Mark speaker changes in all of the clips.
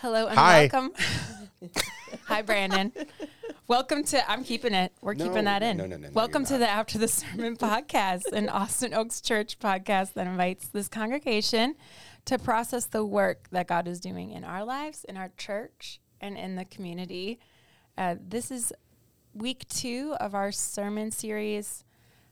Speaker 1: Hello and
Speaker 2: Hi.
Speaker 1: welcome. Hi, Brandon. Welcome to. I'm keeping it. We're
Speaker 2: No,
Speaker 1: keeping that in.
Speaker 2: no, no, no, no,
Speaker 1: welcome
Speaker 2: you're
Speaker 1: to the After the Sermon podcast, an Austin Oaks Church podcast that invites this congregation to process the work that God is doing in our lives, in our church, and in the community. Uh, this is week two of our sermon series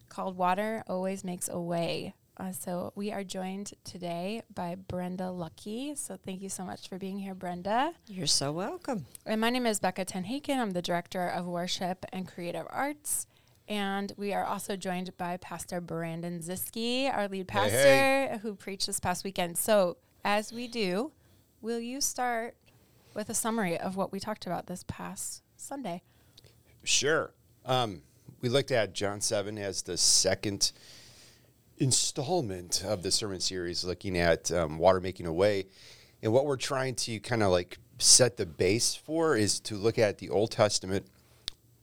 Speaker 1: called "Water Always Makes a Way." Uh, so we are joined today by Brenda Luckie. So thank you so much for being here, Brenda.
Speaker 3: You're so welcome.
Speaker 1: And my name is Becca Tenhaken. I'm the Director of Worship and Creative Arts. And we are also joined by Pastor Brandon Ziski, our lead
Speaker 2: Hey,
Speaker 1: pastor,
Speaker 2: hey.
Speaker 1: who preached this past weekend. So, as we do, will you start with a summary of what we talked about this past Sunday?
Speaker 2: Sure. Um, we looked at John 7 as the second installment of the sermon series, looking at um, water making a way. And what we're trying to kind of like set the base for is to look at the Old Testament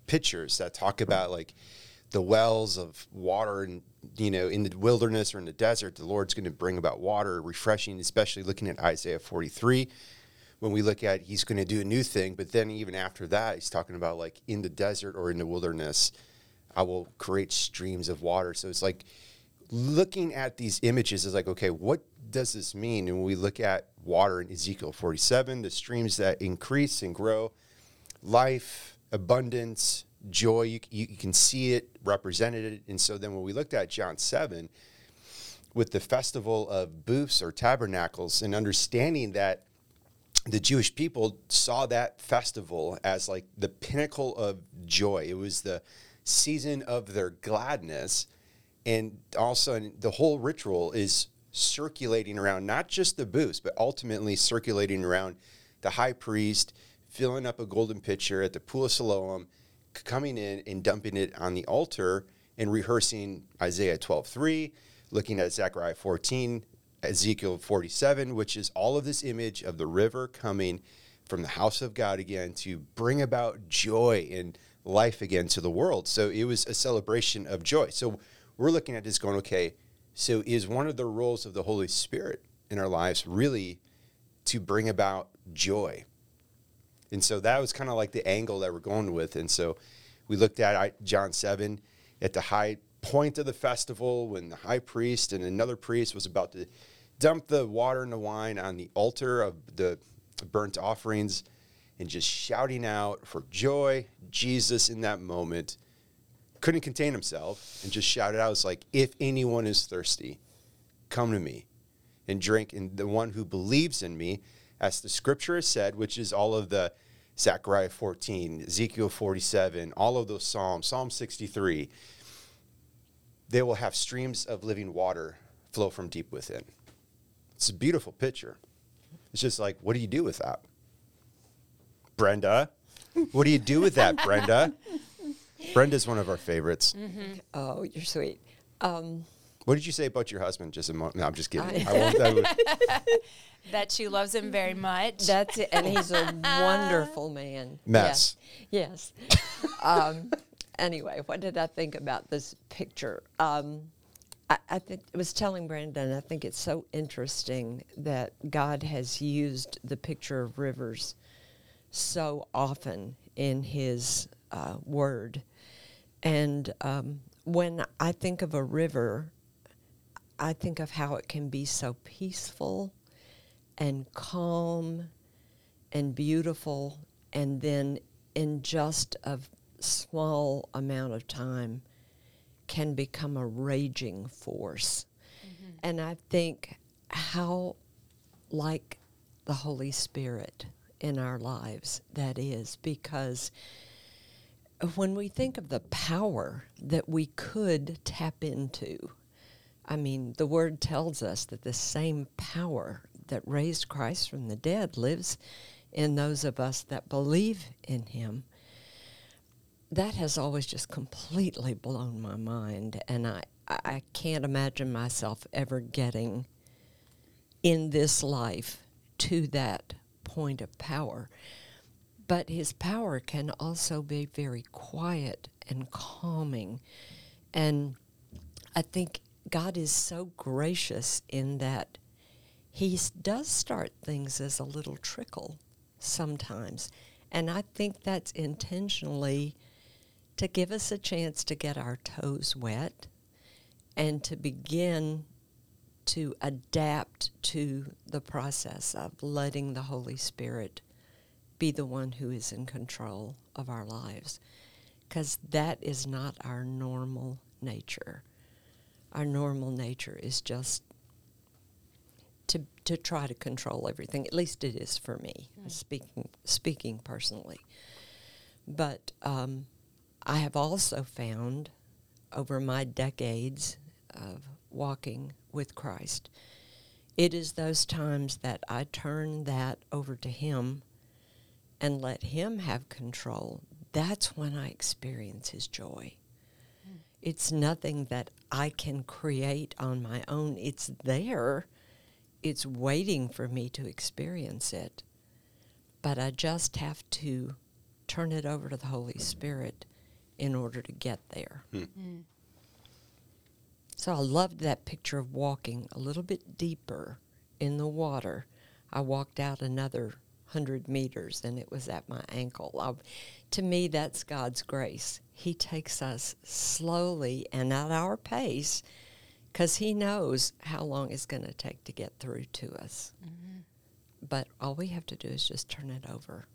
Speaker 2: pictures that talk about like the wells of water and you know in the wilderness or in the desert the lord's going to bring about water refreshing especially looking at isaiah 43 when we look at he's going to do a new thing but then even after that he's talking about like in the desert or in the wilderness i will create streams of water so it's like looking at these images is like okay what does this mean and when we look at water in ezekiel 47 the streams that increase and grow life, abundance, joy. You, you, can see it represented. It. And so then when we looked at John 7 with the festival of booths or tabernacles and understanding that the Jewish people saw that festival as like the pinnacle of joy. It was the season of their gladness. And also, the whole ritual is circulating around not just the booths, but ultimately circulating around the high priest filling up a golden pitcher at the pool of Siloam, coming in and dumping it on the altar and rehearsing Isaiah 12:3, looking at Zechariah 14, Ezekiel 47, which is all of this image of the river coming from the house of God again to bring about joy and life again to the world. So it was a celebration of joy. So we're looking at this going, okay, so is one of the roles of the Holy Spirit in our lives really to bring about joy? And so that was kind of like the angle that we're going with. And so we looked at John 7 at the high point of the festival when the high priest and another priest was about to dump the water and the wine on the altar of the burnt offerings and just shouting out for joy. Jesus in that moment couldn't contain himself and just shouted out, "It's like, if anyone is thirsty, come to me and drink. And the one who believes in me, as the scripture has said, which is all of the Zechariah 14, Ezekiel 47, all of those Psalms, Psalm 63, they will have streams of living water flow from deep within. It's a beautiful picture. It's just like, what do you do with that? Brenda, what do you do with that, Brenda? Brenda's one of our favorites.
Speaker 3: Oh, you're sweet. Um,
Speaker 2: What did you say about your husband? Just a moment. No, I'm just kidding.
Speaker 3: I-
Speaker 2: I won't. I would-
Speaker 1: That she loves him very much.
Speaker 3: that's it, and he's a wonderful man.
Speaker 2: Mess.
Speaker 3: Yes. yes. um, anyway, what did I think about this picture? Um, I, I think I was telling Brandon. I think it's so interesting that God has used the picture of rivers so often in His uh, Word, and um, when I think of a river, I think of how it can be so peaceful and calm and beautiful and then in just a small amount of time can become a raging force. And i think how like the holy spirit in our lives that is because when we think of the power that we could tap into I mean, the word tells us that the same power that raised Christ from the dead lives in those of us that believe in him. That has always just completely blown my mind, and I, I can't imagine myself ever getting in this life to that point of power. But his power can also be very quiet and calming. And I think God is so gracious in that he does start things as a little trickle sometimes. And I think that's intentionally to give us a chance to get our toes wet and to begin to adapt to the process of letting the Holy Spirit be the one who is in control of our lives. Because that is not our normal nature. Our normal nature is just to, to try to control everything. At least it is for me, speaking, speaking personally. But um, I have also found over my decades of walking with Christ, it is those times that I turn that over to Him and let Him have control. That's when I experience His joy. Mm. It's nothing that I can create on my own. It's there. It's waiting for me to experience it. But I just have to turn it over to the Holy Spirit in order to get there. Hmm. Mm. So I loved that picture of walking a little bit deeper in the water. I walked out another hundred meters and it was at my ankle. I, to me, that's God's grace. He takes us slowly and at our pace because He knows how long it's going to take to get through to us. Mm-hmm. But all we have to do is just turn it over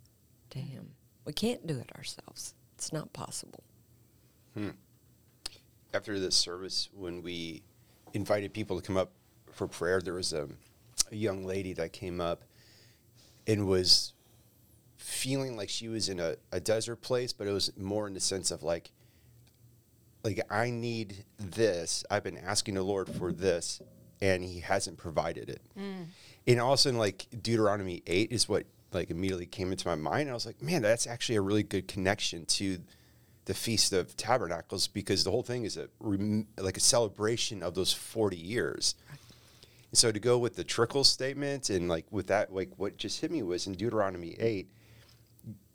Speaker 3: to Him. We can't do it ourselves. It's not possible.
Speaker 2: Hmm. After this service, when we invited people to come up for prayer, there was a, a young lady that came up and was feeling like she was in a, a desert place, but it was more in the sense of like, like I need this. I've been asking the Lord for this, and He hasn't provided it. Mm. And all of a sudden, like Deuteronomy eight is what like immediately came into my mind. I was like, man, that's actually a really good connection to the Feast of Tabernacles because the whole thing is a like a celebration of those 40 years. And so to go with the trickle statement and like with that, like what just hit me was in Deuteronomy 8,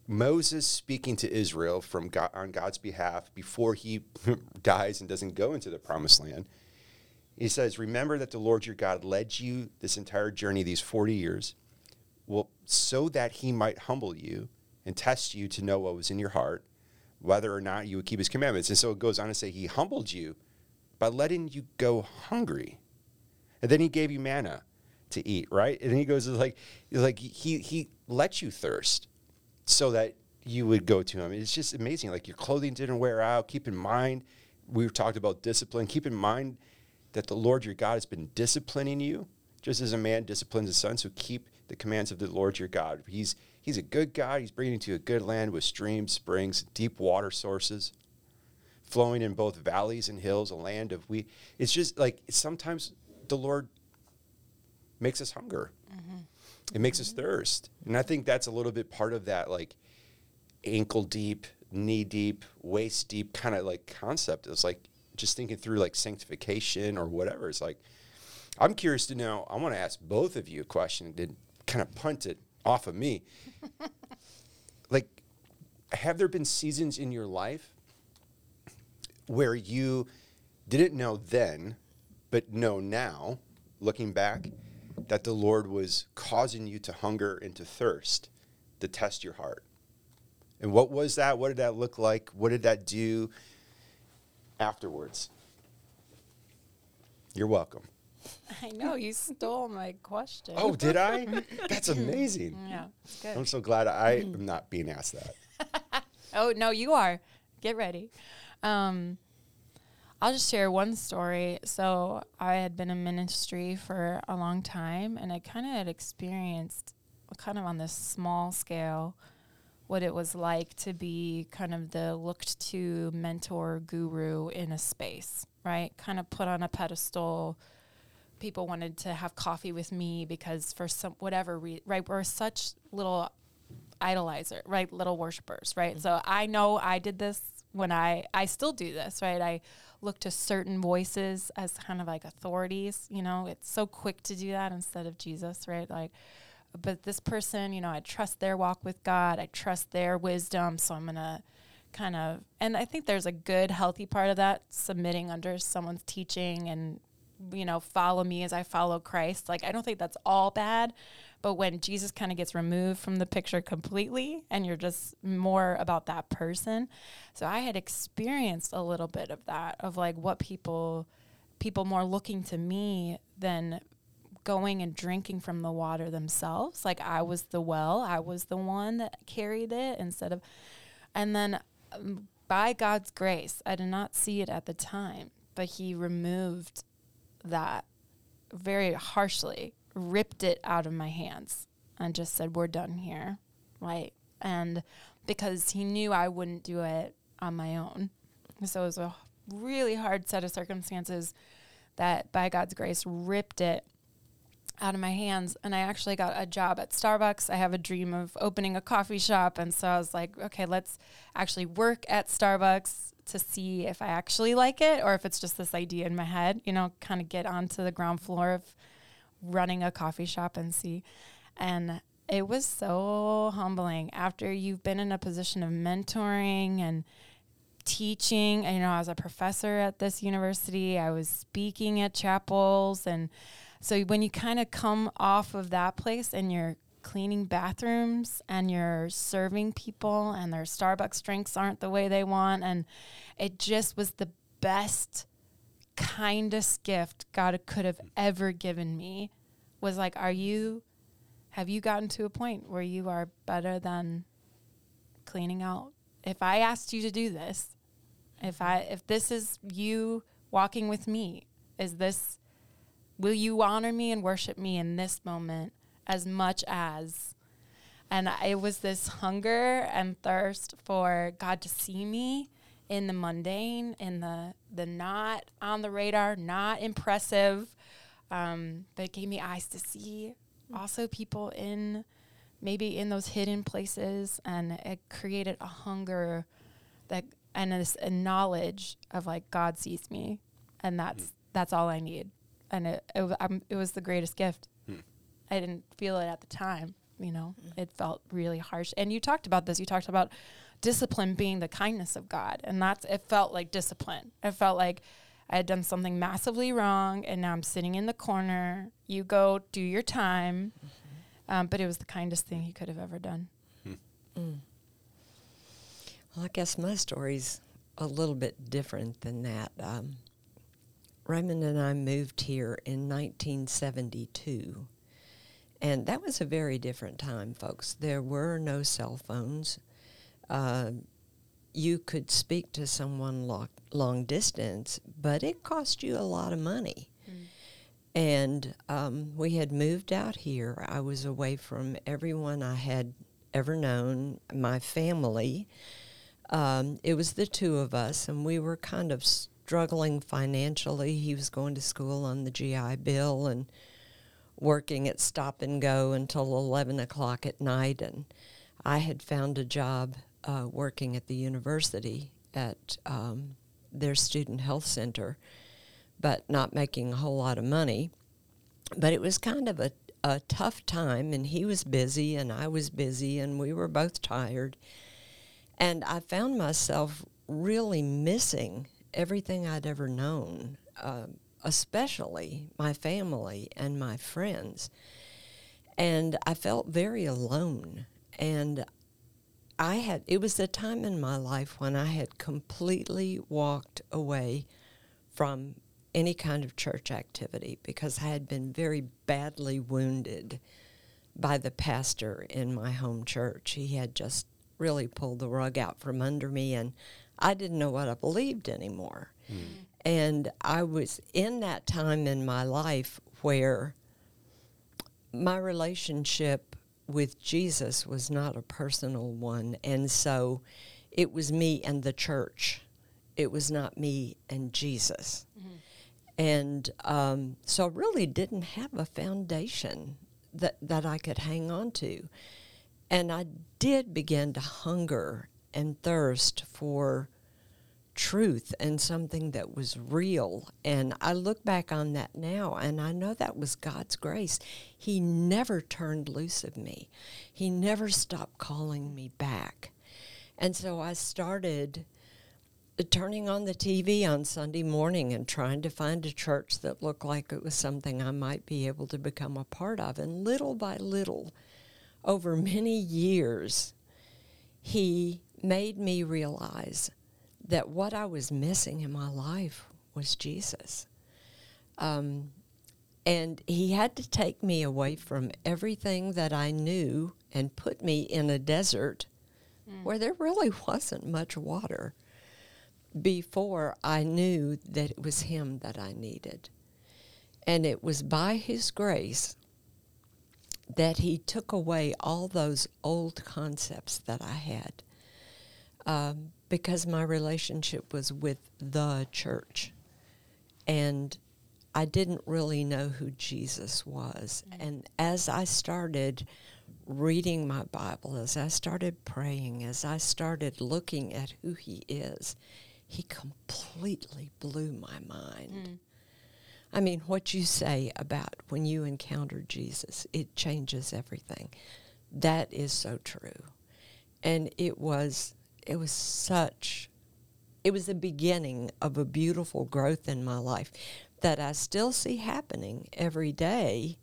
Speaker 2: Moses speaking to Israel from God, on God's behalf before he dies and doesn't go into the promised land. He says, Remember that the Lord your God led you this entire journey, these 40 years, well, so that he might humble you and test you to know what was in your heart whether or not you would keep his commandments. And so it goes on to say, He humbled you by letting you go hungry. And then he gave you manna to eat, right? And he goes like, like he he let you thirst so that you would go to him. It's just amazing. Like your clothing didn't wear out. Keep in mind, we've talked about discipline. Keep in mind that the Lord your God has been disciplining you, just as a man disciplines his son. So keep the commands of the Lord your God. He's He's a good God. He's bringing you to a good land with streams, springs, deep water sources, flowing in both valleys and hills, a land of wheat. It's just like sometimes the Lord makes us hunger. Mm-hmm. It makes mm-hmm. us thirst. And I think that's a little bit part of that, like ankle deep, knee deep, waist deep kind of like concept. It's like just thinking through like sanctification or whatever. It's like, I'm curious to know, I want to ask both of you a question to kind of punt it off of me. like, have there been seasons in your life where you didn't know then, but know now, looking back, that the Lord was causing you to hunger and to thirst to test your heart? And what was that? What did that look like? What did that do afterwards? You're welcome.
Speaker 1: I know you stole my question.
Speaker 2: Oh, did I? That's amazing.
Speaker 1: Yeah, good.
Speaker 2: I'm so glad I am not being asked that.
Speaker 1: oh no, you are. Get ready. Um, I'll just share one story. So I had been in ministry for a long time, and I kind of had experienced, kind of on this small scale, what it was like to be kind of the looked to mentor guru in a space, right? Kind of put on a pedestal people wanted to have coffee with me because for some whatever reason, right, we're such little idolizer, right, little worshipers, right. Mm-hmm. So I know I did this when I I still do this, right. I look to certain voices as kind of like authorities. You know, it's so quick to do that instead of Jesus, right? Like, but this person, you know, I trust their walk with God. I trust their wisdom, so I'm gonna kind of and I think there's a good healthy part of that submitting under someone's teaching and you know, follow me as I follow Christ. Like, I don't think that's all bad, But when Jesus kind of gets removed from the picture completely and you're just more about that person. So I had experienced a little bit of that of like what people people more looking to me than going and drinking from the water themselves. Like I was the well, I was the one that carried it instead of and then um, by God's grace, I did not see it at the time, but he removed that very harshly, ripped it out of my hands, and just said, We're done here. Right. And because he knew I wouldn't do it on my own. So it was a really hard set of circumstances that, by God's grace, ripped it out of my hands. And I actually got a job at Starbucks. I have a dream of opening a coffee shop. And so I was like, okay, let's actually work at Starbucks to see if I actually like it or if it's just this idea in my head, you know, kind of get onto the ground floor of running a coffee shop and see. And it was so humbling after you've been in a position of mentoring and teaching. You know, I was a professor at this university, I was speaking at chapels. And so when you kind of come off of that place and you're cleaning bathrooms and you're serving people and their Starbucks drinks aren't the way they want. And it just was the best, kindest gift God could have ever given me was like, are you, have you gotten to a point where you are better than cleaning out? If I asked you to do this, if I, if this is you walking with me, is this, will you honor me and worship me in this moment? as much as and it was this hunger and thirst for God to see me in the mundane, in the the not on the radar, not impressive, um, but it gave me eyes to see also people in maybe in those hidden places, and it created a hunger that and this a knowledge of like God sees me, and that's mm. that's all I need, and it it, um, it was the greatest gift. I didn't feel it at the time. You know, mm-hmm. it felt really harsh. And you talked about this. You talked about discipline being the kindness of God, and that's it. Felt like discipline. It felt like I had done something massively wrong, and now I'm sitting in the corner. You go do your time, mm-hmm. um, but it was the kindest thing he could have ever done. Hmm.
Speaker 3: Mm. Well, I guess my story's a little bit different than that. Um, Raymond and I moved here in 1972. And that was a very different time, folks. There were no cell phones. Uh, you could speak to someone long, long distance, but it cost you a lot of money. Mm. And um, we had moved out here. I was away from everyone I had ever known, my family. Um, it was the two of us, and we were kind of struggling financially. He was going to school on the GI Bill, and working at Stop and Go until 11 o'clock at night. And I had found a job uh, working at the university at um, their student health center, but not making a whole lot of money. But it was kind of a, a tough time, and he was busy, and I was busy, and we were both tired. And I found myself really missing everything I'd ever known. Uh, especially my family and my friends. And I felt very alone. And I had, it was a time in my life when I had completely walked away from any kind of church activity because I had been very badly wounded by the pastor in my home church. He had just really pulled the rug out from under me, and I didn't know what I believed anymore. Mm. And I was in that time in my life where my relationship with Jesus was not a personal one. And so it was me and the church. It was not me and Jesus. Mm-hmm. And um, so I really didn't have a foundation that, that I could hang on to. And I did begin to hunger and thirst for truth and something that was real. And I look back on that now and I know that was God's grace. He never turned loose of me, He never stopped calling me back. And so I started turning on the TV on Sunday morning and trying to find a church that looked like it was something I might be able to become a part of. And little by little, over many years, he made me realize that what I was missing in my life was Jesus. Um, and he had to take me away from everything that I knew and put me in a desert where there really wasn't much water before I knew that it was him that I needed. And it was by his grace that he took away all those old concepts that I had um, because my relationship was with the church. And I didn't really know who Jesus was. Mm-hmm. And as I started reading my Bible, as I started praying, as I started looking at who he is, he completely blew my mind. Mm. I mean, what you say about when you encounter Jesus, it changes everything. That is so true. And it was it was such it was the beginning of a beautiful growth in my life that I still see happening every day.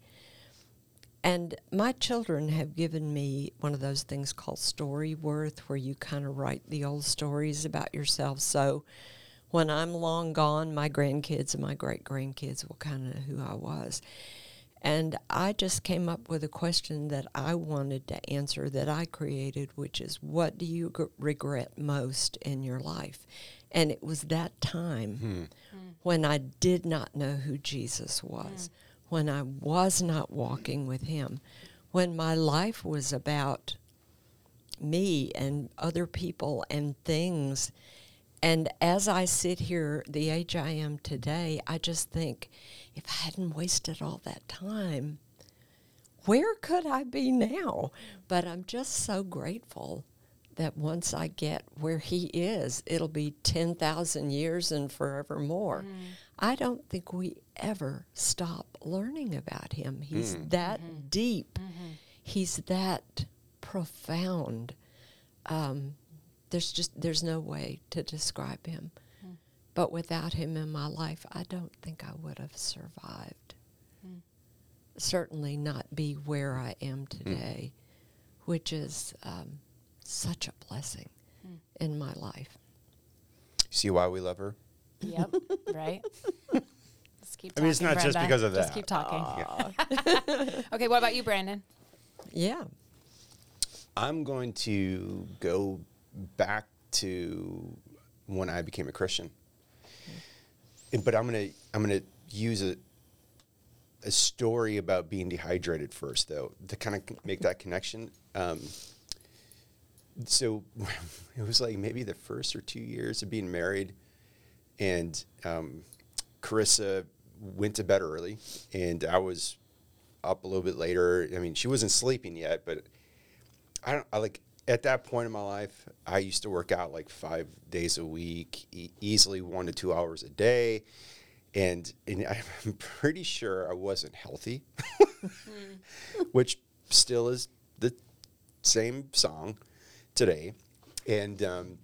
Speaker 3: And my children have given me one of those things called Storyworth, where you kind of write the old stories about yourself. So when I'm long gone, my grandkids and my great grandkids will kind of know who I was. And I just came up with a question that I wanted to answer that I created, which is what do you g- regret most in your life? And it was that time hmm. when I did not know who Jesus was, hmm. when I was not walking with him, when my life was about me and other people and things. And as I sit here, the age I am today, I just think if I hadn't wasted all that time, where could I be now? But I'm just so grateful that once I get where he is, it'll be 10,000 years and forevermore. Mm. I don't think we ever stop learning about him. He's mm. that mm-hmm. deep, mm-hmm. he's that profound. Um, there's just there's no way to describe him. Hmm. But without him in my life, I don't think I would have survived. Hmm. Certainly not be where I am hmm. today, which is um, such a blessing in my life.
Speaker 2: See why we love her?
Speaker 1: Yep. right. Just keep.
Speaker 2: I mean, it's
Speaker 1: talking,
Speaker 2: not just because of that.
Speaker 1: Just keep talking. okay. What about you, Brandon?
Speaker 3: Yeah.
Speaker 2: I'm going to go back to when I became a Christian. And- But I'm gonna I'm gonna use a a story about being dehydrated first, though, to kind of make that connection. Um, so it was like maybe the first or two years of being married, and um, Carissa went to bed early, and I was up a little bit later. I mean, she wasn't sleeping yet, but I don't I like at that point in my life, I used to work out like five days a week, e- easily one to two hours a day. And, and I'm pretty sure I wasn't healthy, which still is the same song today. And, um,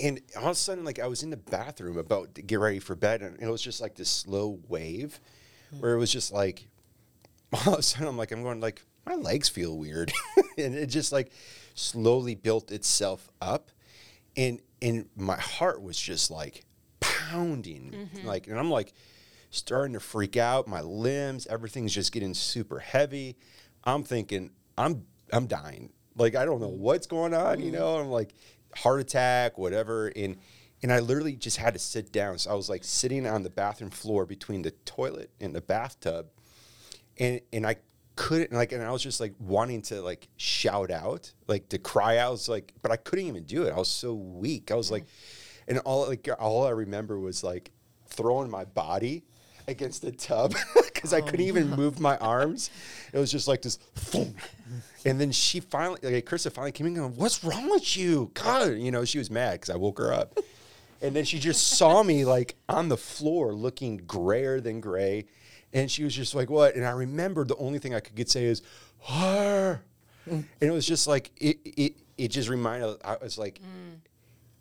Speaker 2: and all of a sudden, like I was in the bathroom about to get ready for bed, and it was just like this slow wave where it was just like, all of a sudden I'm like, I'm going like, my legs feel weird. and it just like slowly built itself up. And and my heart was just like pounding. Mm-hmm. Like and I'm like starting to freak out. My limbs, everything's just getting super heavy. I'm thinking, I'm I'm dying. Like I don't know what's going on, you mm-hmm. know. I'm like heart attack, whatever. And and I literally just had to sit down. So I was like sitting on the bathroom floor between the toilet and the bathtub and and I couldn't like and I was just like wanting to like shout out like to cry out. I was like but I couldn't even do it. I was so weak. I was like and all like all I remember was like throwing my body against the tub because I couldn't oh, even move my arms. It was just like this thump. and then she finally like Krista finally came in going what's wrong with you? God you know she was mad because I woke her up. And then she just saw me like on the floor looking grayer than gray. And she was just like, what? And I remember the only thing I could say is, "Har." Mm. and it was just like, it, it, it just reminded, I was like,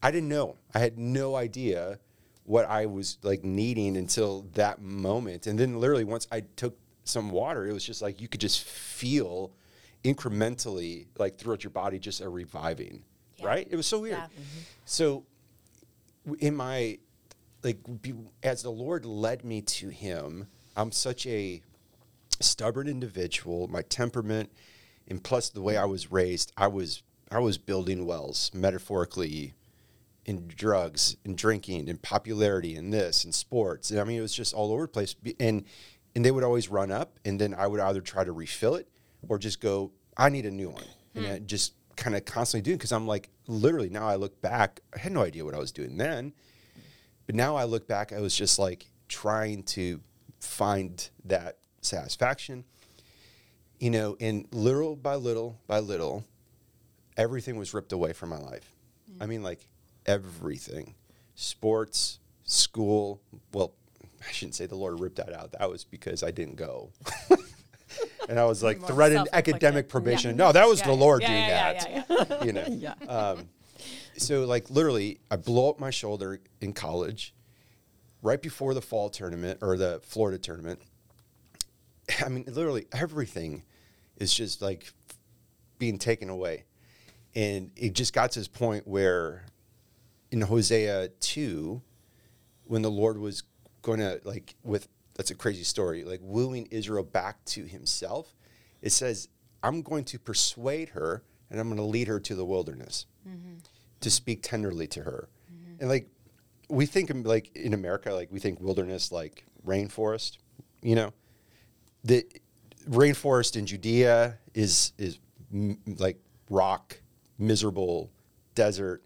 Speaker 2: I didn't know. I had no idea what I was like needing until that moment. And then literally once I took some water, it was just like you could just feel incrementally like throughout your body just a reviving.
Speaker 1: Yeah.
Speaker 2: Right? It was so weird.
Speaker 1: Yeah.
Speaker 2: Mm-hmm. So in my like be, as the Lord led me to him, I'm such a stubborn individual, my temperament and plus the way I was raised, I was I was building wells metaphorically in drugs and drinking and popularity and this and sports. And I mean, it was just all over the place. And and they would always run up, and then I would either try to refill it or just go, I need a new one, hmm. and I just kind of constantly doing because I'm like, literally now I look back, I had no idea what I was doing then, but now I look back, I was just like trying to find that satisfaction, you know, and little by little by little, everything was ripped away from my life. I mean, like everything sports, school. Well, I shouldn't say the Lord ripped that out. That was because I didn't go. and I was like threatened academic
Speaker 1: Yeah.
Speaker 2: probation. No, that was
Speaker 1: Yeah,
Speaker 2: the. Lord
Speaker 1: Yeah,
Speaker 2: doing
Speaker 1: yeah,
Speaker 2: that.
Speaker 1: yeah, yeah,
Speaker 2: You know.
Speaker 3: Yeah.
Speaker 2: Um, so like literally, I blow up my shoulder in college, right before the fall tournament or the Florida tournament. I mean, literally everything is just like being taken away, and it just got to this point where, in Hosea two, when the Lord was going to like with that's a crazy story like wooing Israel back to Himself, it says, "I'm going to persuade her, and I'm going to lead her to the wilderness." Mm-hmm. to speak tenderly to her. Mm-hmm. And like we think like in America, like we think wilderness like rainforest, you know. The rainforest in Judea is is m- like rock, miserable desert.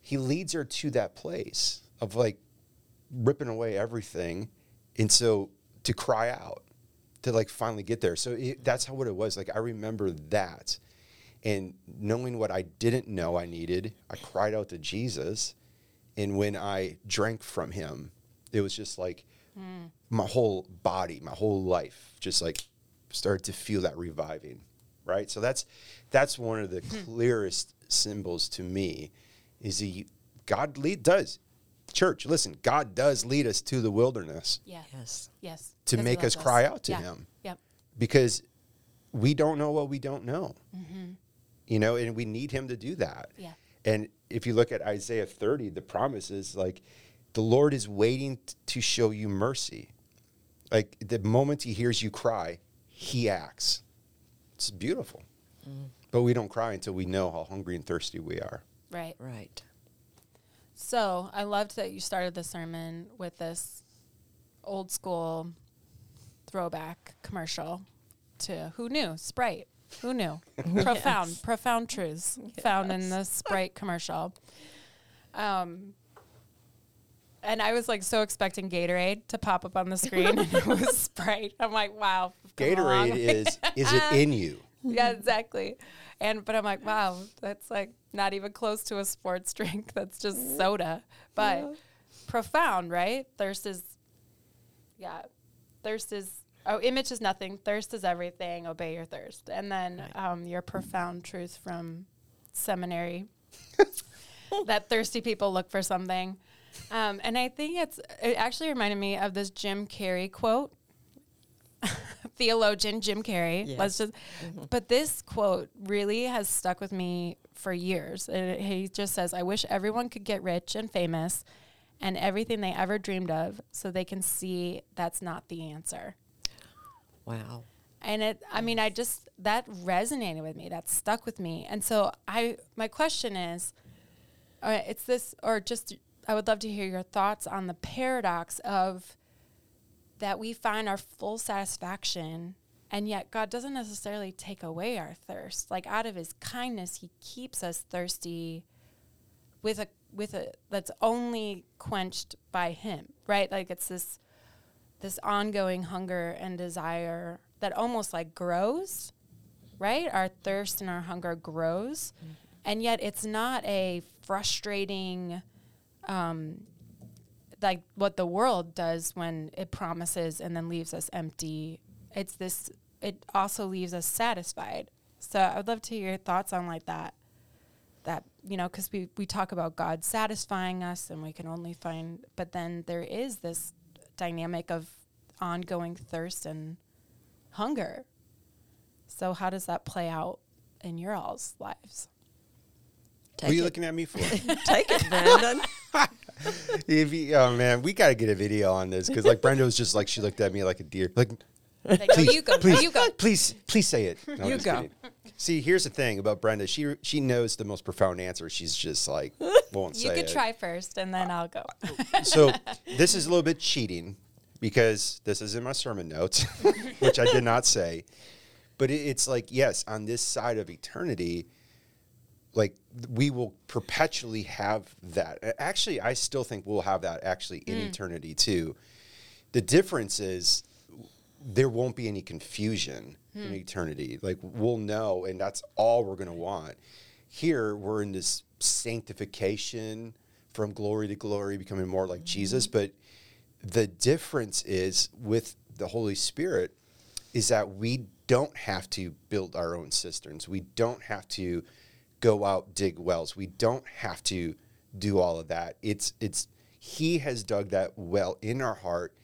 Speaker 2: He leads her to that place of like ripping away everything, and so to cry out, to like finally get there. So it, that's how what it was. Like I remember that, and knowing what I didn't know I needed, I cried out to Jesus, and when I drank from Him, it was just like my whole body, my whole life, just like started to feel that reviving, right? So that's that's one of the clearest symbols to me, is he God lead does church. Listen, God does lead us to the wilderness
Speaker 1: Yeah.
Speaker 3: Yes.
Speaker 1: Yes.
Speaker 2: To
Speaker 1: 'Cause he
Speaker 2: make us
Speaker 1: loves
Speaker 2: cry out to
Speaker 1: Yeah.
Speaker 2: him.
Speaker 1: Yep.
Speaker 2: because we don't know what we don't know. You know, and we need him to do that.
Speaker 1: Yeah.
Speaker 2: And if you look at Isaiah 30, the promise is like the Lord is waiting t- to show you mercy. Like the moment he hears you cry, he acts. It's beautiful. Mm. But we don't cry until we know how hungry and thirsty we are.
Speaker 1: Right.
Speaker 3: Right.
Speaker 1: So I loved that you started the sermon with this old school throwback commercial to who knew Sprite. Who knew? profound, profound truths found in the Sprite commercial. Um, and I was like so expecting Gatorade to pop up on the screen, and it was Sprite. I'm like, wow. we've come a long
Speaker 2: Gatorade is is it in you?
Speaker 1: yeah, exactly. And but I'm like, wow, that's like not even close to a sports drink. That's just soda. But profound, right? Thirst is yeah. Thirst is oh, image is nothing. Thirst is everything. Obey your thirst. And then um, your profound truth from seminary that thirsty people look for something. Um, and I think it's it actually reminded me of this Jim Carrey quote theologian Jim Carrey. Let's
Speaker 3: Yes.
Speaker 1: just, but this quote really has stuck with me for years. And he just says, "I wish everyone could get rich and famous, and everything they ever dreamed of, so they can see that's not the answer."
Speaker 3: Wow.
Speaker 1: And it, I mean, I just that resonated with me. That stuck with me. And so I, my question is, uh, it's this, or just I would love to hear your thoughts on the paradox of that we find our full satisfaction, and yet God doesn't necessarily take away our thirst. Like out of His kindness, He keeps us thirsty with a with a that's only quenched by Him, right? Like it's this this ongoing hunger and desire that almost like grows, right? Our thirst and our hunger grows. And yet it's not a frustrating, um, like what the world does when it promises and then leaves us empty. It's this, it also leaves us satisfied. So I would love to hear your thoughts on like that. that you know because we we talk about God satisfying us and we can only find but then there is this dynamic of ongoing thirst and hunger. So how does that play out in your all's lives?
Speaker 2: What are you
Speaker 3: it.
Speaker 2: looking at me for?
Speaker 3: Take it, Brandon.
Speaker 2: if you, oh man, we got to get a video on this because like Brenda was just like she looked at me like a deer. Like,
Speaker 1: Like,
Speaker 2: please,
Speaker 1: you go,
Speaker 2: please,
Speaker 1: you go.
Speaker 2: please, please say it. No,
Speaker 3: You go.
Speaker 2: kidding. See, here's the thing about Brenda. She she knows the most profound answer. She's just like won't
Speaker 1: You
Speaker 2: say it.
Speaker 1: You could
Speaker 2: it.
Speaker 1: try first and then I'll go.
Speaker 2: so this is a little bit cheating because this is in my sermon notes, which I did not say. But it, it's like, yes, on this side of eternity, like we will perpetually have that. Actually, I still think we'll have that actually in mm. eternity too. The difference is there won't be any confusion in hmm. eternity. Like we'll know, and that's all we're going to want. Here, we're in this sanctification from glory to glory, becoming more like Jesus. Hmm. But the difference is with the Holy Spirit is that we don't have to build our own cisterns. We don't have to go out dig wells. We don't have to do all of that. It's it's he has dug that well in our heart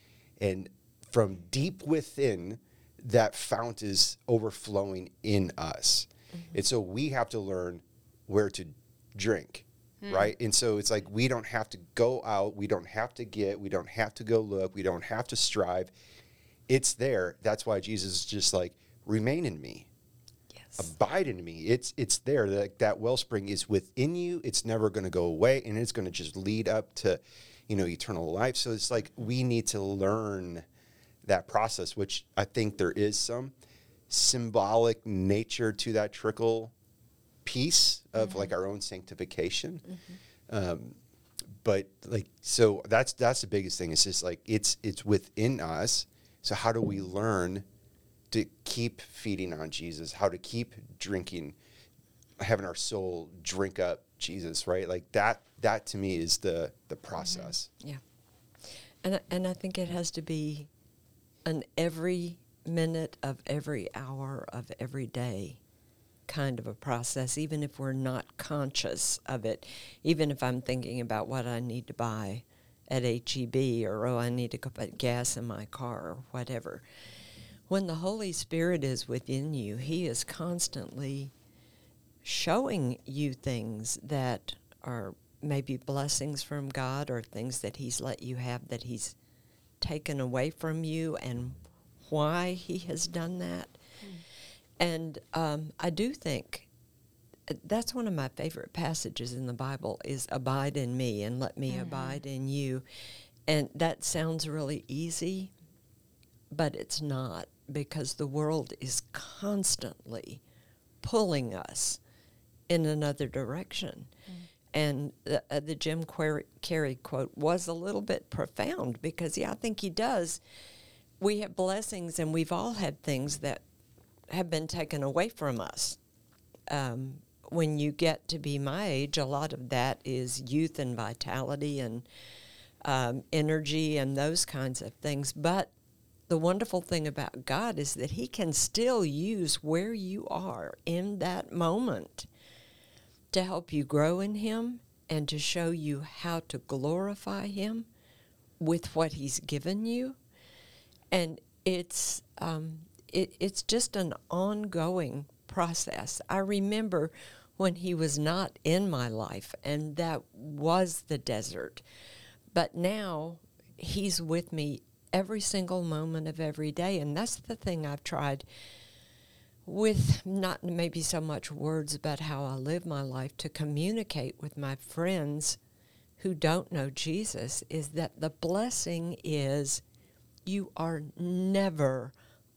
Speaker 2: and from deep within that fount is overflowing in us. Mm-hmm. And so we have to learn where to drink. Mm. Right. And so it's like we don't have to go out, we don't have to get, we don't have to go look, we don't have to strive. It's there. That's why Jesus is just like, remain in me
Speaker 3: yes.
Speaker 2: abide in me. It's it's there. That that wellspring is within you. It's never going to go away, and it's going to just lead up to, you know, eternal life. So it's like we need to learn that process, which I think there is some symbolic nature to that trickle piece of mm-hmm. like our own sanctification. Mm-hmm. Um, but like so that's that's the biggest thing. It's just like it's it's within us. So how do we learn to keep feeding on Jesus, how to keep drinking, having our soul drink up Jesus, right? Like that. That to me is the the mm-hmm. process.
Speaker 3: Yeah. And I- and I think it has to be an every minute of every hour of every day kind of a process, even if we're not conscious of it. Even if I'm thinking about what I need to buy at HEB or oh I need to put gas in my car or whatever. When the Holy Spirit is within you, He is constantly showing you things that are maybe blessings from God or things that He's let you have that He's taken away from you and why He has done that. And um, I do think uh, that's one of my favorite passages in the Bible is abide in me and let me abide in you. And that sounds really easy, but it's not because the world is constantly pulling us in another direction. And the, uh, the Jim Carrey quote was a little bit profound because, yeah, I think he does. We have blessings and we've all had things that have been taken away from us. Um, when you get to be my age, a lot of that is youth and vitality and um, energy and those kinds of things. But the wonderful thing about God is that He can still use where you are in that moment to help you grow in Him and to show you how to glorify Him with what He's given you. And it's um, it, it's just an ongoing process. I remember when He was not in my life, and that was the desert. But now He's with me every single moment of every day, and that's the thing I've tried with not maybe so much words about how I live my life to communicate with my friends who don't know Jesus is that the blessing is you are never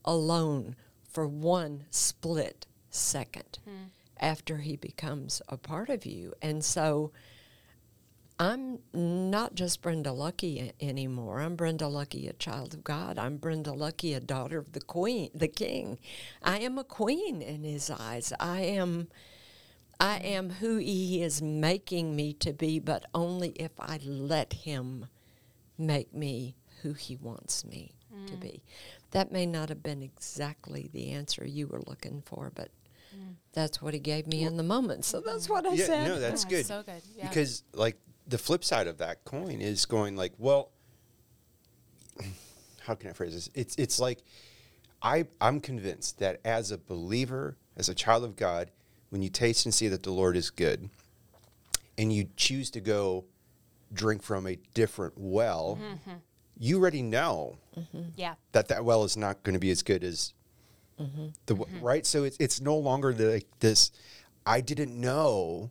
Speaker 3: alone for one split second hmm. after he becomes a part of you. And so I'm not just Brenda Luckie a- anymore. I'm Brenda Luckie, a child of God. I'm Brenda Luckie, a daughter of the Queen, the King. I am a queen in His eyes. I am, I am who He is making me to be, but only if I let Him make me who He wants me to be. Mm. That may not have been exactly the answer you were looking for, but mm. that's what he gave me in the moment. So that's mm. what I
Speaker 2: yeah,
Speaker 3: said.
Speaker 2: no, that's
Speaker 1: Yeah,
Speaker 2: good.
Speaker 1: so good, yeah.
Speaker 2: Because like the flip side of that coin is going like, well, how can I phrase this? It's it's like I I'm convinced that as a believer, as a child of God, when you taste and see that the Lord is good, and you choose to go drink from a different well,
Speaker 1: Mm-hmm.
Speaker 2: you already know mm-hmm.
Speaker 1: Yeah.
Speaker 2: that that well is not going to be as good as mm-hmm. the w mm-hmm. right. So it's it's no longer the, like this. I didn't know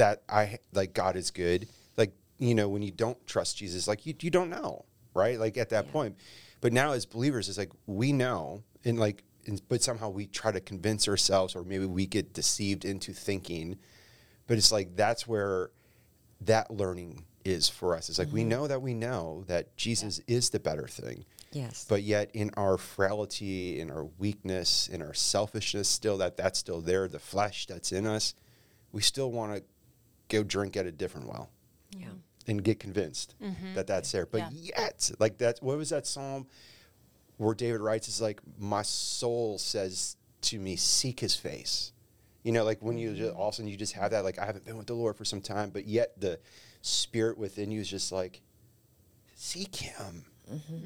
Speaker 2: that I like God is good. Like you know when you don't trust Jesus, like you you don't know, right? Like at that point. But now as believers, it's like we know, and like, and, but somehow we try to convince ourselves, or maybe we get deceived into thinking. But it's like that's where that learning is for us. It's like we mm-hmm. know that we know that Jesus is the better thing.
Speaker 3: Yes.
Speaker 2: But yet, in our frailty, in our weakness, in our selfishness, still that that's still there, the flesh that's in us, we still want to go drink at a different well
Speaker 3: yeah.
Speaker 2: and get convinced mm-hmm. that that's there. But
Speaker 1: Yeah.
Speaker 2: yet, like that, what was that psalm where David writes? Is like, my soul says to me, seek His face. You know, like when you just, all of a sudden you just have that, like I haven't been with the Lord for some time, but yet the spirit within you is just like, seek Him. Mm-hmm.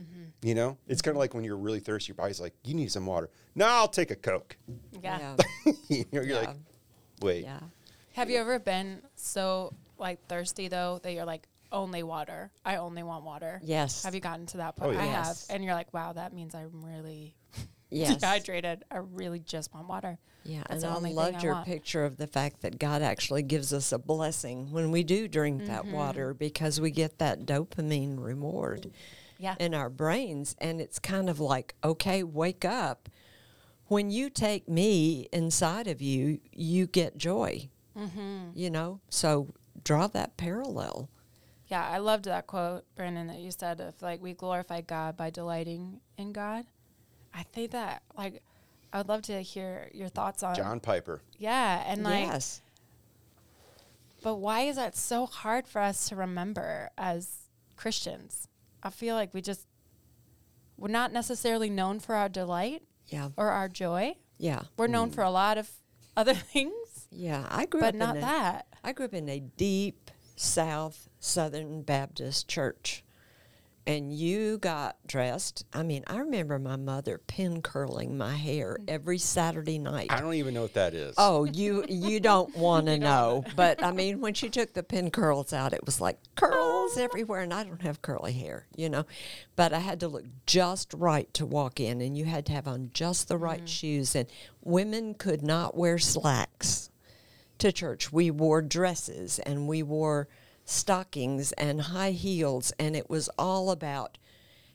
Speaker 2: You know, it's kind of like when you're really thirsty, your body's like, you need some water. No, I'll take a Coke.
Speaker 1: Yeah.
Speaker 2: you know, you're
Speaker 3: Yeah.
Speaker 2: like, wait.
Speaker 3: Yeah.
Speaker 1: Have you ever been so like thirsty though that you're like only water? I only want water.
Speaker 3: Yes.
Speaker 1: Have you gotten to that point?
Speaker 2: Oh,
Speaker 1: I
Speaker 2: yeah.
Speaker 1: have, and you're like, wow, that means I'm really
Speaker 3: Yes.
Speaker 1: dehydrated. I really just want water.
Speaker 3: Yeah,
Speaker 1: That's
Speaker 3: and
Speaker 1: the
Speaker 3: I
Speaker 1: only thing
Speaker 3: loved your
Speaker 1: want.
Speaker 3: picture of the fact that God actually gives us a blessing when we do drink
Speaker 1: Mm-hmm.
Speaker 3: that water because we get that dopamine reward
Speaker 1: Yeah.
Speaker 3: in our brains. And it's kind of like, okay, wake up. When you take me inside of you, you get joy.
Speaker 1: Mm-hmm.
Speaker 3: You know? So draw that parallel.
Speaker 1: Yeah, I loved that quote, Brandon, that you said of like we glorify God by delighting in God. I think that like I would love to hear your thoughts on
Speaker 2: John Piper.
Speaker 1: Yeah, and like
Speaker 3: yes.
Speaker 1: but why is that so hard for us to remember as Christians? I feel like we just we're not necessarily known for our delight
Speaker 3: Yeah.
Speaker 1: or our joy.
Speaker 3: Yeah.
Speaker 1: We're known for a lot of other things,
Speaker 3: Yeah. I grew
Speaker 1: but
Speaker 3: up
Speaker 1: not
Speaker 3: in a,
Speaker 1: that.
Speaker 3: I grew up in a deep South Southern Baptist church. And you got dressed. I mean, I remember my mother pin curling my hair mm-hmm. every Saturday night.
Speaker 2: I don't even know what that is.
Speaker 3: Oh, you you don't want to know. But I mean, when she took the pin curls out, it was like curls everywhere, and I don't have curly hair, you know. But I had to look just right to walk in, and you had to have on just the right mm-hmm. shoes. And women could not wear slacks to church. We wore dresses, and we wore stockings and high heels, and it was all about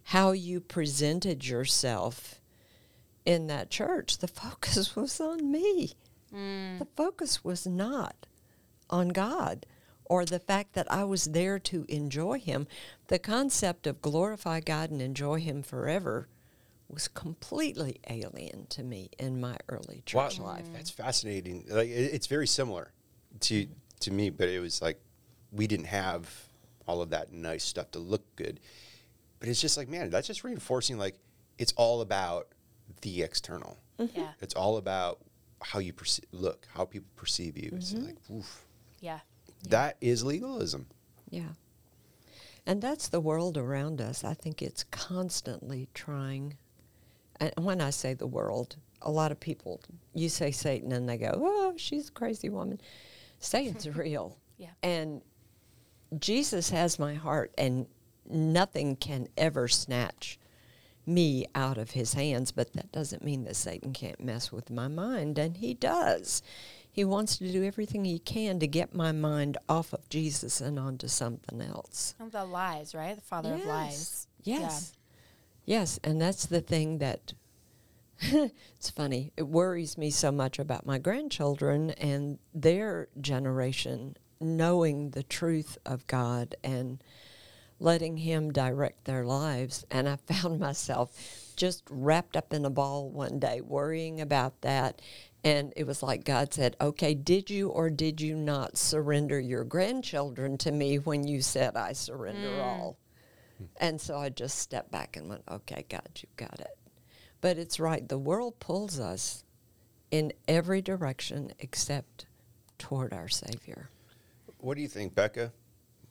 Speaker 3: how you presented yourself in that church. The focus was on me. Mm. The focus was not on God or the fact that I was there to enjoy Him. The concept of glorify God and enjoy Him forever was completely alien to me in my early
Speaker 2: Wow,
Speaker 3: church life.
Speaker 2: That's fascinating. Like it, it's very similar to to me, but it was like we didn't have all of that nice stuff to look good. But it's just like, man, that's just reinforcing like it's all about the external. Mm-hmm.
Speaker 1: Yeah.
Speaker 2: It's all about how you perce- look, how people perceive you. It's mm-hmm. like, oof,
Speaker 1: Yeah.
Speaker 2: that is legalism.
Speaker 3: Yeah. And that's the world around us. I think it's constantly trying. And when I say the world, a lot of people, you say Satan and they go, oh, she's a crazy woman. Satan's real.
Speaker 1: Yeah.
Speaker 3: And Jesus has my heart, and nothing can ever snatch me out of his hands, but that doesn't mean that Satan can't mess with my mind, and he does. He wants to do everything he can to get my mind off of Jesus and onto something else.
Speaker 1: And the lies, right? The father of lies.
Speaker 3: Yes. Yes, and that's the thing that it's funny. It worries me so much about my grandchildren and their generation knowing the truth of God and letting him direct their lives and I found myself just wrapped up in a ball one day worrying about that and it was like God said, "Okay, did you or did you not surrender your grandchildren to me when you said I surrender mm. all?" And so I just stepped back and went, okay, God, you got it. But it's right. The world pulls us in every direction except toward our Savior.
Speaker 2: What do you think, Becca?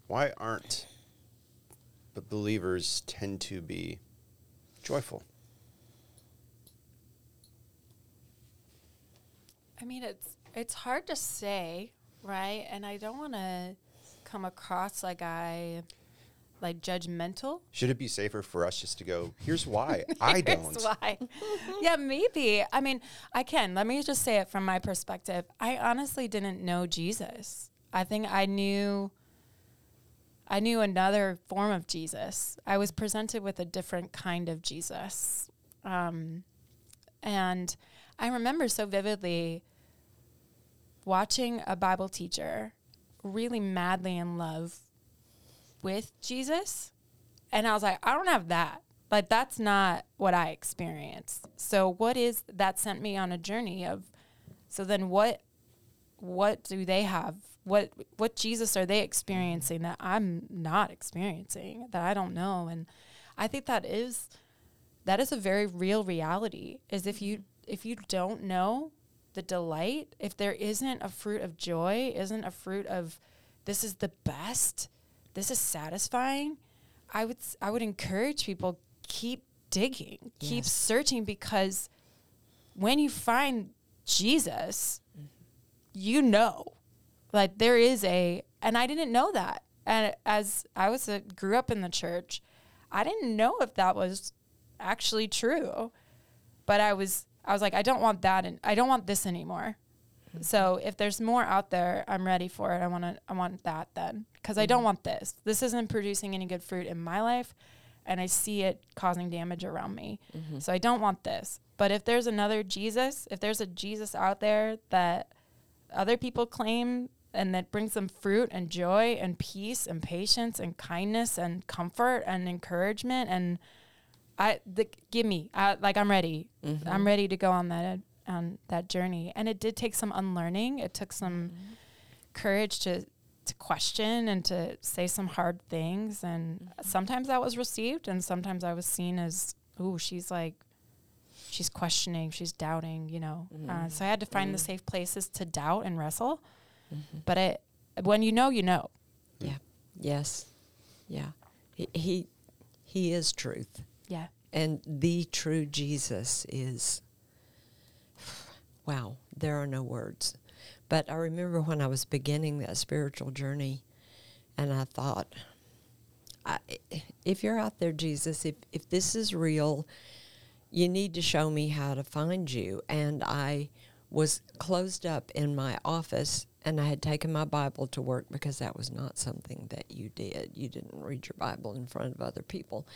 Speaker 2: Why aren't the believers tend to be joyful?
Speaker 1: I mean, it's it's hard to say, right? And I don't want to come across like I like judgmental.
Speaker 2: Should it be safer for us just to go, here's why I don't?
Speaker 1: Here's why. yeah, maybe. I mean, I can. Let me just say it from my perspective. I honestly didn't know Jesus. I think I knew I knew another form of Jesus. I was presented with a different kind of Jesus. Um, and I remember so vividly watching a Bible teacher really madly in love with Jesus. And I was like, I don't have that. Like, that's not what I experienced. So, what is that sent me on a journey of, so then what, what do they have? What, what Jesus are they experiencing that I'm not experiencing, that I don't know? And I think that is, that is a very real reality is if you, if you don't know the delight, if there isn't a fruit of joy, isn't a fruit of this is the best, this is satisfying, I would I would encourage people keep digging, keep searching because when you find Jesus, mm-hmm. you know. Like there is a and I didn't know that. And as I was a, grew up in the church, I didn't know if that was actually true. But I was I was like I don't want that and I don't want this anymore. So if there's more out there, I'm ready for it. I want to I want that then cuz I don't mm-hmm. want this. This isn't producing any good fruit in my life and I see it causing damage around me. Mm-hmm. So I don't want this. But if there's another Jesus, if there's a Jesus out there that other people claim and that brings them fruit and joy and peace and patience and kindness and comfort and encouragement and I the give me I, like I'm ready. Mm-hmm. I'm ready to go on that on that journey. And it did take some unlearning. It took some mm-hmm. courage to to question and to say some hard things and mm-hmm. sometimes that was received and sometimes I was seen as ooh she's like she's questioning, she's doubting, you know. Uh, mm-hmm. so I had to find the safe places to doubt and wrestle. But it when you know, you know.
Speaker 3: Yeah. Yes. Yeah. He, he he is truth.
Speaker 1: Yeah.
Speaker 3: And the true Jesus is wow, there are no words. But I remember when I was beginning that spiritual journey and I thought I, if you're out there Jesus, if if this is real, you need to show me how to find you. And I was closed up in my office and I had taken my Bible to work because that was not something that you did. You didn't read your Bible in front of other people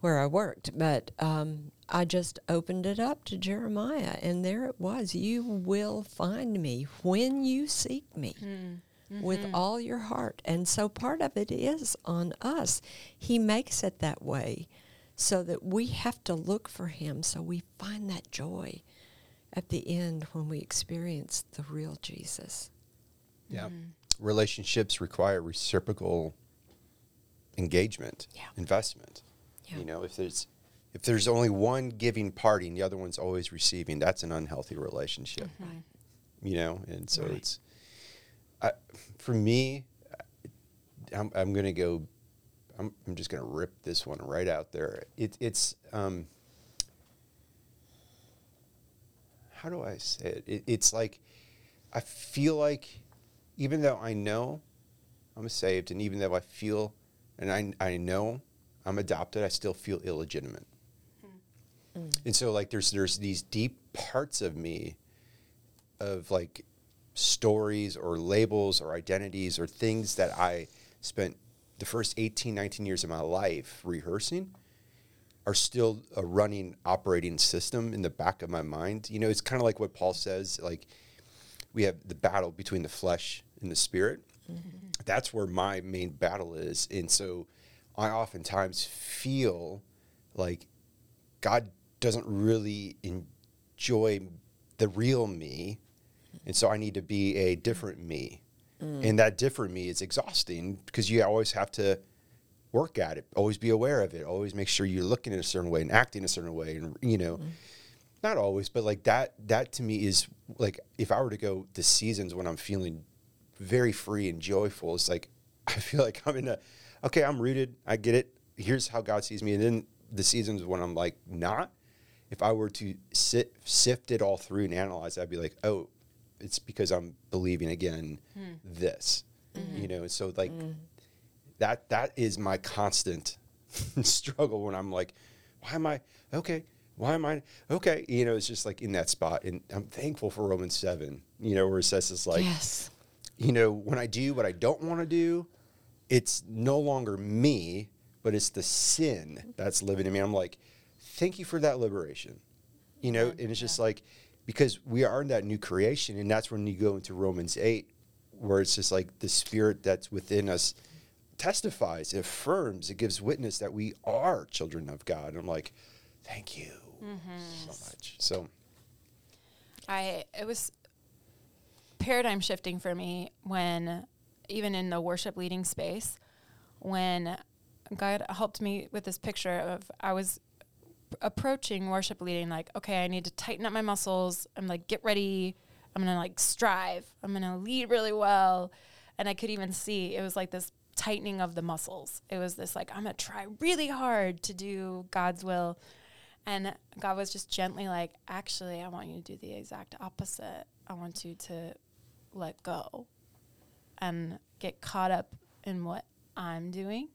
Speaker 3: where I worked. But um, I just opened it up to Jeremiah and there it was. You will find me when you seek me hmm. with mm-hmm. all your heart. And so part of it is on us. He makes it that way so that we have to look for him so we find that joy at the end when we experience the real Jesus.
Speaker 2: Yeah. Hmm. Relationships require reciprocal engagement,
Speaker 3: Yeah.
Speaker 2: investment.
Speaker 3: Yeah.
Speaker 2: You know, if there's if there's only one giving party and the other one's always receiving, that's an unhealthy relationship.
Speaker 3: Right.
Speaker 2: You know, and so
Speaker 3: Right.
Speaker 2: it's I, for me. I'm, I'm gonna go. I'm, I'm just gonna rip this one right out there. It, it's um, how do I say it? it? It's like I feel like even though I know I'm saved, and even though I feel and I, I know I'm adopted, I still feel illegitimate. Hmm. And so like there's there's these deep parts of me of like stories or labels or identities or things that I spent the first 18, 19 years of my life rehearsing are still a running operating system in the back of my mind. You know, it's kind of like what Paul says like we have the battle between the flesh and the spirit. Mm-hmm. That's where my main battle is. And so I oftentimes feel like God doesn't really enjoy the real me. And so I need to be a different me. Mm. And that different me is exhausting because you always have to work at it, always be aware of it, always make sure you're looking in a certain way and acting a certain way. And, you know, mm. not always, but like that that to me is like if I were to go the seasons when I'm feeling very free and joyful, it's like I feel like I'm in a okay, I'm rooted, I get it. Here's how God sees me. And then the seasons when I'm like not, if I were to sit sift it all through and analyze, I'd be like, oh, it's because I'm believing again hmm. this. Mm-hmm. You know, so like mm-hmm. that that is my constant struggle when I'm like, why am I okay? Why am I okay? You know, it's just like in that spot, and I'm thankful for Romans seven. You know, where it says it's like,
Speaker 3: yes.
Speaker 2: you know, when I do what I don't want to do, it's no longer me, but it's the sin that's living in me. I'm like, thank you for that liberation. You know, and it's just like because we are in that new creation, and that's when you go into Romans eight, where it's just like the spirit that's within us testifies, it affirms, it gives witness that we are children of God. And I'm like, thank you mm-hmm. so much. So
Speaker 1: I it was paradigm shifting for me when even in the worship leading space when God helped me with this picture of I was approaching worship leading like okay I need to tighten up my muscles. I'm like get ready. I'm to like strive. I'm to lead really well. And I could even see it was like this tightening of the muscles. It was this like I'm to try really hard to do God's will. And God was just gently like, actually, I want you to do the exact opposite. I want you to let go and get caught up in what I'm doing.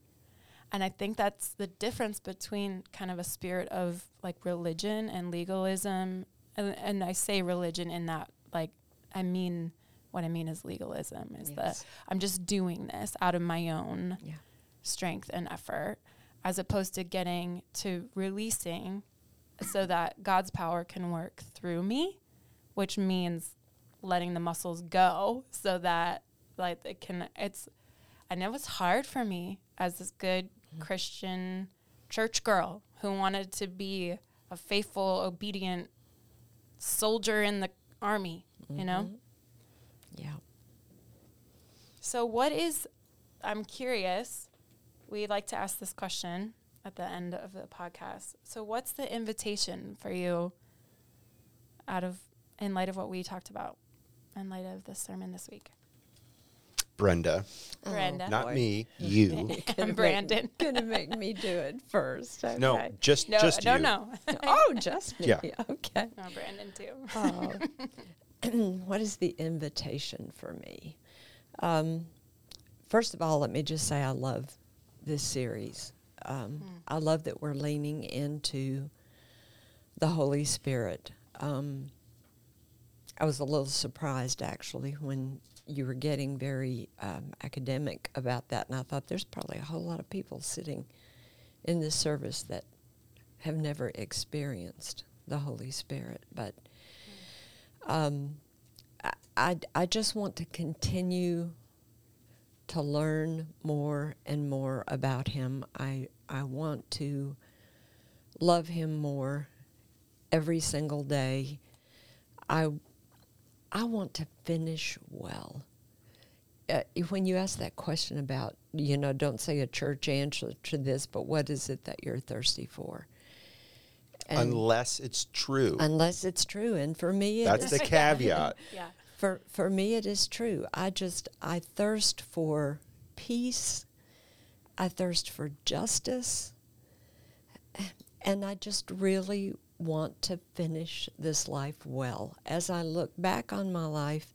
Speaker 1: And I think that's the difference between kind of a spirit of like religion and legalism. And, and I say religion in that, like, I mean, what I mean is legalism is
Speaker 3: Yes.
Speaker 1: that I'm just doing this out of my own
Speaker 3: Yeah.
Speaker 1: strength and effort as opposed to getting to releasing so that God's power can work through me, which means letting the muscles go so that like it can it's I know it's hard for me as this good mm-hmm. Christian church girl who wanted to be a faithful, obedient soldier in the army, you know? Mm-hmm.
Speaker 3: Yeah.
Speaker 1: So, what is, I'm curious, we like to ask this question at the end of the podcast. So, what's the invitation for you out of, in light of what we talked about, in light of the sermon this week?
Speaker 2: Brenda,
Speaker 1: Brenda.
Speaker 2: not
Speaker 3: boy.
Speaker 2: me, you.
Speaker 1: And Brandon.
Speaker 3: Gonna make me do it first. Okay.
Speaker 2: No, just
Speaker 1: No,
Speaker 2: just
Speaker 1: no,
Speaker 2: you.
Speaker 1: no.
Speaker 3: Oh, just me.
Speaker 2: Yeah.
Speaker 3: Okay.
Speaker 1: no, Brandon too.
Speaker 3: Oh. what is the invitation for me? Um, first of all, let me just say I love this series. Um, I love that we're leaning into the Holy Spirit. Um, I was a little surprised actually when you were getting very um, academic about that, and I thought there's probably a whole lot of people sitting in this service that have never experienced the Holy Spirit, but um, I, I, I just want to continue to learn more and more about him. I, I want to love him more every single day. I, I want to finish well. Uh, when you ask that question about, you know, don't say a church answer to this, but what is it that you're thirsty for? And
Speaker 2: Unless it's true.
Speaker 3: unless it's true, and for me, it
Speaker 2: That's
Speaker 3: is
Speaker 2: the caveat.
Speaker 1: yeah.
Speaker 3: for for me it is true i just i thirst for peace i thirst for justice and i just really want to finish this life well as i look back on my life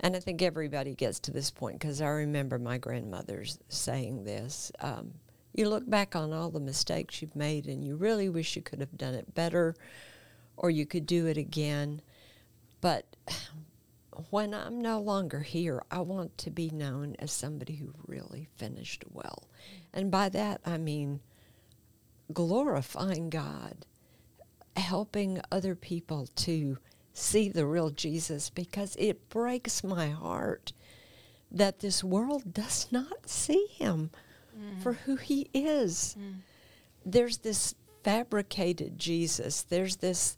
Speaker 3: and i think everybody gets to this point because i remember my grandmother's saying this um, you look back on all the mistakes you've made and you really wish you could have done it better or you could do it again but when I'm no longer here, I want to be known as somebody who really finished well. And by that, I mean glorifying God, helping other people to see the real Jesus, because it breaks my heart that this world does not see him mm. for who he is. Mm. There's this fabricated Jesus, there's this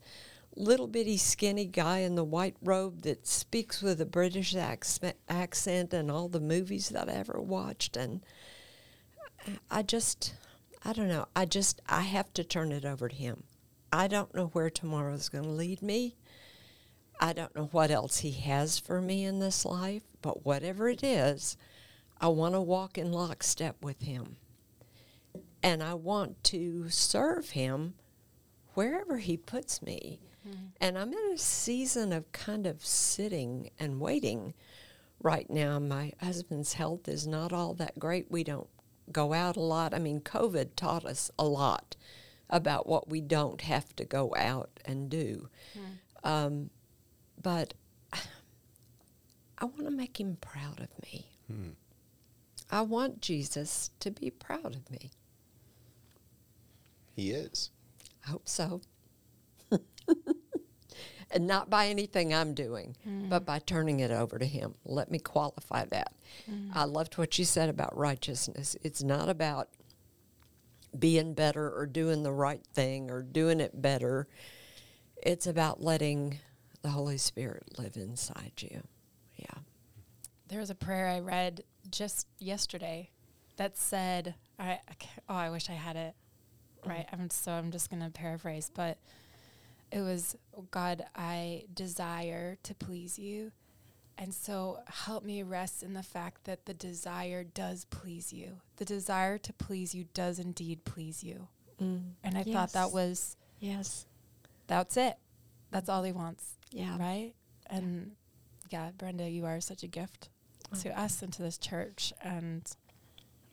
Speaker 3: little bitty skinny guy in the white robe that speaks with a British accent, accent in all the movies that I ever watched. And I just, I don't know, I just, I have to turn it over to him. I don't know where tomorrow is going to lead me. I don't know what else He has for me in this life, but whatever it is, I want to walk in lockstep with Him. And I want to serve Him wherever He puts me. Mm-hmm. And I'm in a season of kind of sitting and waiting right now. My husband's health is not all that great. We don't go out a lot. I mean, COVID taught us a lot about what we don't have to go out and do. Mm. Um, but I want to make him proud of me. Hmm. I want Jesus to be proud of me.
Speaker 2: He is.
Speaker 3: I hope so. and not by anything I'm doing, mm. but by turning it over to Him. Let me qualify that. Mm. I loved what you said about righteousness. It's not about being better or doing the right thing or doing it better. It's about letting the Holy Spirit live inside you. Yeah.
Speaker 1: There was a prayer I read just yesterday that said, I, oh, I wish I had it mm-hmm. right. I'm so I'm just going to paraphrase, but it was, oh God, I desire to please you. And so help me rest in the fact that the desire does please you. The desire to please you does indeed please you. Mm. And I yes. thought that was
Speaker 3: yes.
Speaker 1: That's it. That's all he wants. Yeah. Right? And yeah, Brenda, you are such a gift oh. to us and to this church and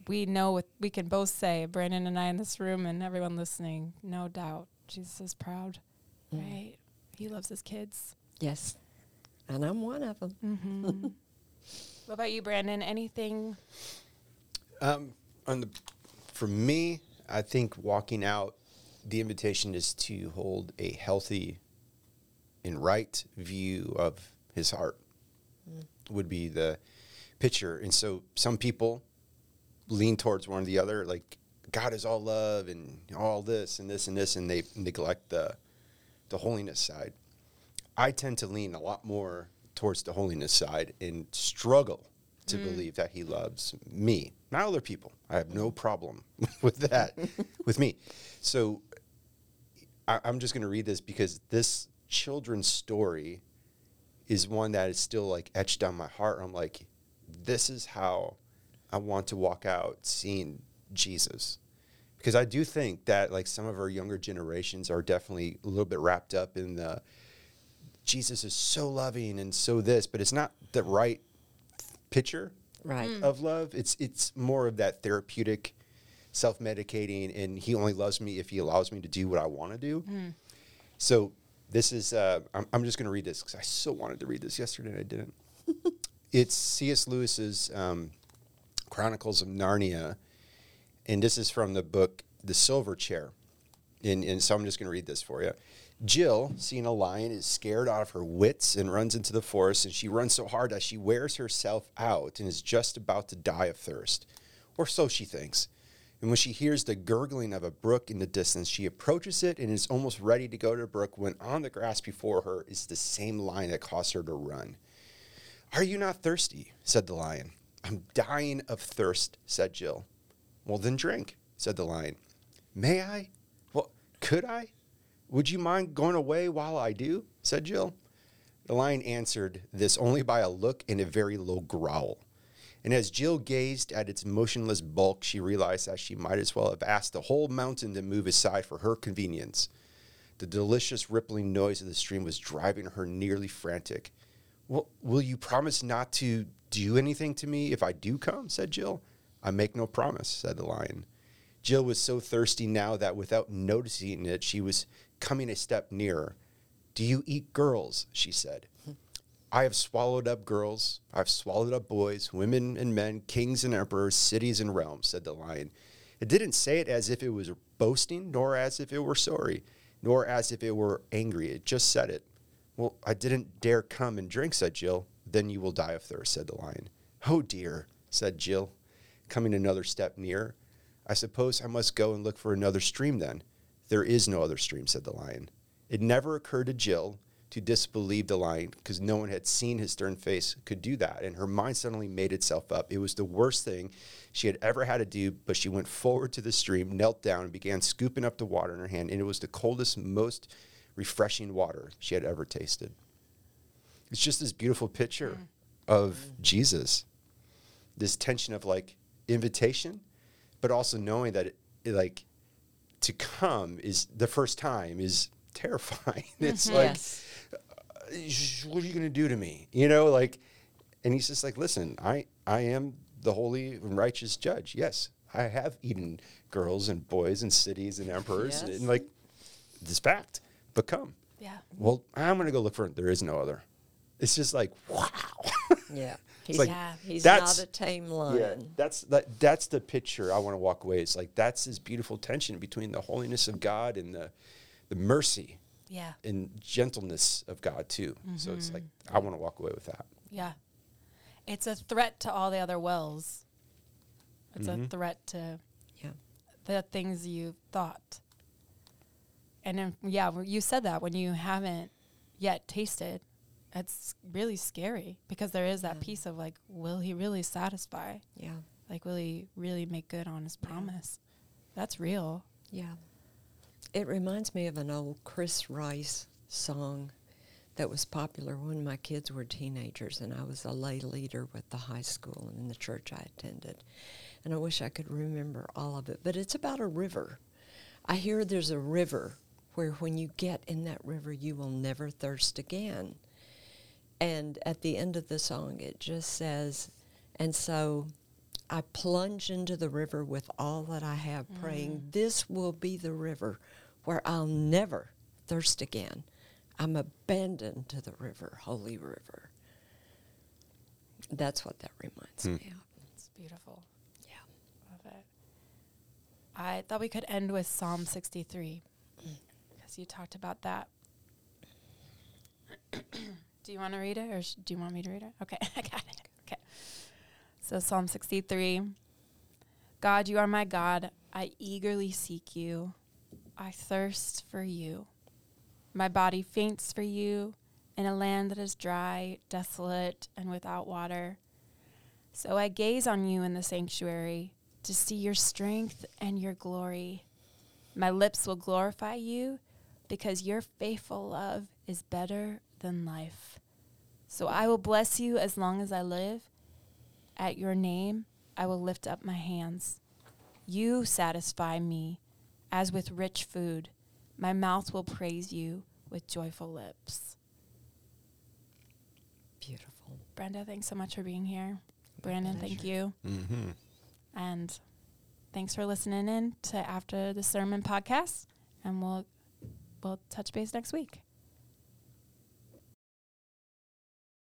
Speaker 1: we know what we can both say Brandon and I in this room and everyone listening, no doubt Jesus is proud. Mm. Right? He loves his kids.
Speaker 3: Yes and I'm one of them. Mm-hmm.
Speaker 1: what about you, Brandon? Anything?
Speaker 2: Um, on the, for me, I think walking out, the invitation is to hold a healthy and right view of his heart. Mm. Would be the picture, and so some people lean towards one or the other, like God is all love and all this and this and this, and they neglect the the holiness side. I tend to lean a lot more towards the holiness side and struggle to mm. believe that he loves me, not other people. I have no problem with that, with me. So I, am just going to read this because this children's story is one that is still like etched on my heart. I'm like, this is how I want to walk out seeing Jesus. Because I do think that like some of our younger generations are definitely a little bit wrapped up in the Jesus is so loving and so this, but it's not the right picture
Speaker 3: right. Mm.
Speaker 2: of love. It's it's more of that therapeutic, self-medicating, and he only loves me if he allows me to do what I want to do. Mm. So this is uh, I'm, I'm just going to read this because I so wanted to read this yesterday and I didn't. it's C.S. Lewis's um, Chronicles of Narnia, and this is from the book The Silver Chair. And, and so I'm just going to read this for you. Jill, seeing a lion, is scared out of her wits and runs into the forest, and she runs so hard that she wears herself out and is just about to die of thirst. Or so she thinks. And when she hears the gurgling of a brook in the distance, she approaches it and is almost ready to go to the brook when on the grass before her is the same lion that caused her to run. Are you not thirsty? said the lion. I'm dying of thirst, said Jill. Well, then drink, said the lion. May I? Well, could I? Would you mind going away while I do? said Jill. The lion answered this only by a look and a very low growl. And as Jill gazed at its motionless bulk, she realized that she might as well have asked the whole mountain to move aside for her convenience. The delicious rippling noise of the stream was driving her nearly frantic. Well, will you promise not to do anything to me if I do come? said Jill. I make no promise, said the lion. Jill was so thirsty now that without noticing it, she was coming a step nearer. Do you eat girls? She said. I have swallowed up girls. I've swallowed up boys, women and men, kings and emperors, cities and realms, said the lion. It didn't say it as if it was boasting, nor as if it were sorry, nor as if it were angry. It just said it. Well, I didn't dare come and drink, said Jill. Then you will die of thirst, said the lion. Oh dear, said Jill, coming another step nearer. I suppose I must go and look for another stream then. There is no other stream, said the lion. It never occurred to Jill to disbelieve the lion because no one had seen his stern face could do that. And her mind suddenly made itself up. It was the worst thing she had ever had to do, but she went forward to the stream, knelt down, and began scooping up the water in her hand. And it was the coldest, most refreshing water she had ever tasted. It's just this beautiful picture
Speaker 1: Mm.
Speaker 2: of Jesus, this tension of like invitation, but also knowing that it, like to come is the first time is terrifying. It's
Speaker 1: Mm-hmm.
Speaker 2: like,
Speaker 3: yes.
Speaker 2: what are you going to do to me? You know, like, and he's just like, listen, I, I am the holy and righteous judge. Yes, I have eaten girls and boys and cities and emperors
Speaker 3: Yes.
Speaker 2: and like this fact, but come.
Speaker 1: Yeah.
Speaker 2: Well, I'm going to go look for it. There is no other. It's just like, wow.
Speaker 3: Yeah. He's,
Speaker 2: like,
Speaker 1: Yeah.
Speaker 3: he's
Speaker 2: that's-
Speaker 3: not a tame lion.
Speaker 2: Yeah, that's that. That's the picture I want to walk away. It's like that's this beautiful tension between the holiness of God and the, the mercy
Speaker 1: Yeah.
Speaker 2: and gentleness of God too. So it's like
Speaker 1: Mm-hmm.
Speaker 2: I want to walk away with that.
Speaker 1: Yeah. It's a threat to all the other wells. It's a threat to
Speaker 3: Yeah.
Speaker 1: the things you thought. And then, yeah, you said that when you haven't yet tasted, it's really scary because there is that piece of like, will he really satisfy?
Speaker 3: Yeah.
Speaker 1: Like, will he really make good on his promise? That's real.
Speaker 3: Yeah. It reminds me of an old Chris Rice song that was popular when my kids were teenagers and I was a lay leader with the high school and in the church I attended. And I wish I could remember all of it. But it's about a river. I hear there's a river where when you get in that river, you will never thirst again. And at the end of the song, it just says, and so I plunge into the river with all that I have, mm-hmm. praying, This will be the river where I'll never thirst again. I'm abandoned to the river, holy river. That's what that reminds hmm. me of.
Speaker 1: It's beautiful.
Speaker 3: Yeah.
Speaker 1: Love it. I thought we could end with Psalm 63 mm. because you talked about that. do you want to read it or sh- do you want me to read it? Okay, I got it. Okay. So, Psalm 63 God, you are my God. I eagerly seek you. I thirst for you. My body faints for you in a land that is dry, desolate, and without water. So I gaze on you in the sanctuary to see your strength and your glory. My lips will glorify you because your faithful love is better than life. So I will bless you as long as I live. At your name, I will lift up my hands. You satisfy me as with rich food. My mouth will praise you with joyful lips.
Speaker 3: Beautiful.
Speaker 1: Brenda, thanks so much for being here. Brandon, thank you.
Speaker 2: Mm-hmm.
Speaker 1: And thanks for listening in to After the Sermon podcast. And we'll we'll touch base next week.